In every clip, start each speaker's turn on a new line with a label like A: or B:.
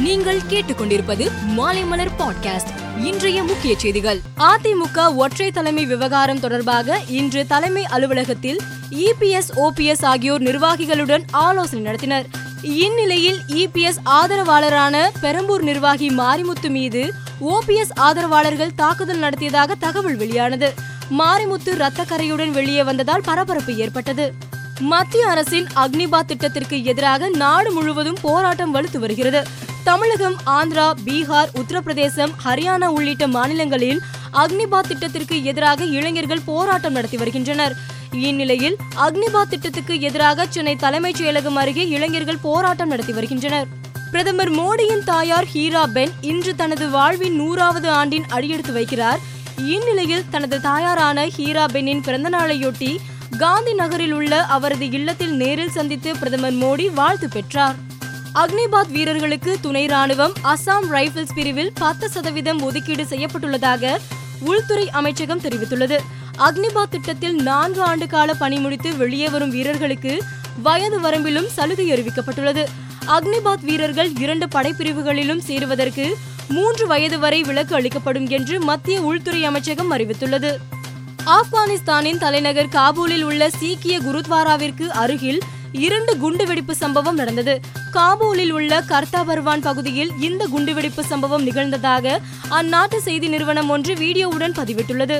A: நீங்கள் கேட்டுக்கொண்டிருப்பது மாலைமலர் பாட்காஸ்ட். இன்றைய முக்கிய செய்திகள். அதிமுக ஒற்றை தலைமை விவகாரம் தொடர்பாக இன்று தலைமை அலுவலகத்தில் இபிஎஸ் ஓபிஎஸ் ஆகியோர் நிர்வாகிகளுடன் ஆலோசனை நடத்தினர். இந்நிலையில் இபிஎஸ் ஆதரவாளரான பெரம்பூர் நிர்வாகி மாரிமுத்து மீது ஓபிஎஸ் ஆதரவாளர்கள் தாக்குதல் நடத்தியதாக தகவல் வெளியானது. மாரிமுத்து ரத்தக்கரையுடன் வெளியே வந்ததால் பரபரப்பு ஏற்பட்டது. மத்திய அரசின் அக்னிபாத் திட்டத்திற்கு எதிராக நாடு முழுவதும் போராட்டம் வலுத்து வருகிறது. தமிழகம் ஆந்திரா பீகார் உத்தரப்பிரதேசம் ஹரியானா உள்ளிட்ட மாநிலங்களில் அக்னிபாத் திட்டத்திற்கு எதிராக இளைஞர்கள் போராட்டம் நடத்தி வருகின்றனர். இந்நிலையில் அக்னிபாத் திட்டத்துக்கு எதிராக சென்னை தலைமைச் செயலகம் அருகே இளைஞர்கள் போராட்டம் நடத்தி வருகின்றனர். பிரதமர் மோடியின் தாயார் ஹீரா பென் இன்று தனது வாழ்வின் நூறாவது ஆண்டின் அடியெடுத்து வைக்கிறார். இந்நிலையில் தனது தாயாரான ஹீரா பென்னின் பிறந்தநாளையொட்டி காந்தி நகரில் உள்ள அவரது இல்லத்தில் நேரில் சந்தித்து பிரதமர் மோடி வாழ்த்து பெற்றார். அக்னிபாத் வீரர்களுக்கு துணை ராணுவம் அசாம் ரைபிள்ஸ் பிரிவில் பத்து சதவீதம் ஒதுக்கீடு செய்யப்பட்டுள்ளதாக உள்துறை அமைச்சகம் தெரிவித்துள்ளது. அக்னிபாத் திட்டத்தில் நான்கு ஆண்டு கால பணி முடித்து வெளியே வரும் வீரர்களுக்கு வயது வரம்பிலும் சலுகை அறிவிக்கப்பட்டுள்ளது. அக்னிபாத் வீரர்கள் இரண்டு படைப்பிரிவுகளிலும் சேருவதற்கு மூன்று வயது வரை விலக்கு அளிக்கப்படும் என்று மத்திய உள்துறை அமைச்சகம் அறிவித்துள்ளது. ஆப்கானிஸ்தானின் தலைநகர் காபூலில் உள்ள சீக்கிய குருத்வாராவிற்கு அருகில் இரண்டு குண்டுவெடிப்பு சம்பவம் நடந்தது. காபூலில் உள்ள கர்த்தா பர்வான் பகுதியில் இந்த குண்டுவெடிப்பு சம்பவம் நிகழ்ந்ததாக அந்நாட்டு செய்தி நிறுவனம் ஒன்று வீடியோவுடன் பதிவிட்டுள்ளது.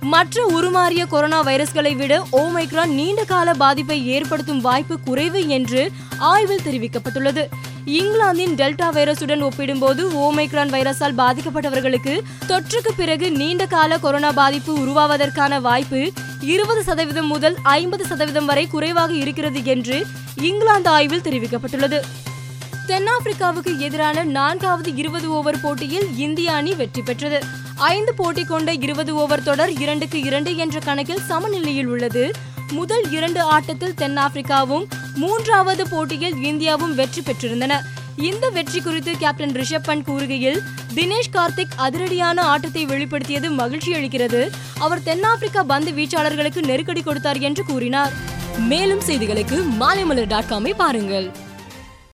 A: மற்ற உருமாறிய கொரோனா வைரஸ்களை விட ஓமைக்ரான் நீண்ட கால பாதிப்பை ஏற்படுத்தும் வாய்ப்பு குறைவு என்று ஆய்வில் தெரிவிக்கப்பட்டுள்ளது. இங்கிலாந்தின் டெல்டா வைரஸுடன் ஒப்பிடும்போது ஓமைக்ரான் வைரஸால் பாதிக்கப்பட்டவர்களுக்கு தொற்றுக்கு பிறகு நீண்ட கால கொரோனா பாதிப்பு உருவாவதற்கான வாய்ப்பு இருபது சதவீதம் முதல் ஐம்பது சதவீதம் வரை குறைவாக இருக்கிறது என்று இங்கிலாந்து ஆய்வில் தெரிவிக்கப்பட்டுள்ளது. தென்னாப்பிரிக்காவுக்கு எதிரான நான்காவது இருபது ஓவர் போட்டியில் இந்திய அணி வெற்றி பெற்றது. ஐந்து போட்டி கொண்ட இருபது ஓவர் தொடர் இரண்டுக்கு இரண்டு என்ற கணக்கில் சமநிலையில் உள்ளது. முதல் இரண்டு ஆட்டத்தில் தென்னாப்பிரிக்காவும் மூன்றாவது போட்டியில் இந்தியாவும் வெற்றி பெற்றிருந்தன. இந்த வெற்றி குறித்து கேப்டன் ரிஷப் பண்ட் கூறுகையில் தினேஷ் கார்த்திக் அதிரடியான ஆட்டத்தை வெளிப்படுத்தியது மகிழ்ச்சி அளிக்கிறது. அவர் தென்னாப்பிரிக்கா பந்து வீச்சாளர்களுக்கு நெருக்கடி கொடுத்தார் என்று கூறினார். மேலும் செய்திகளுக்கு மாலைமலர் டாட் காமை பாருங்கள்.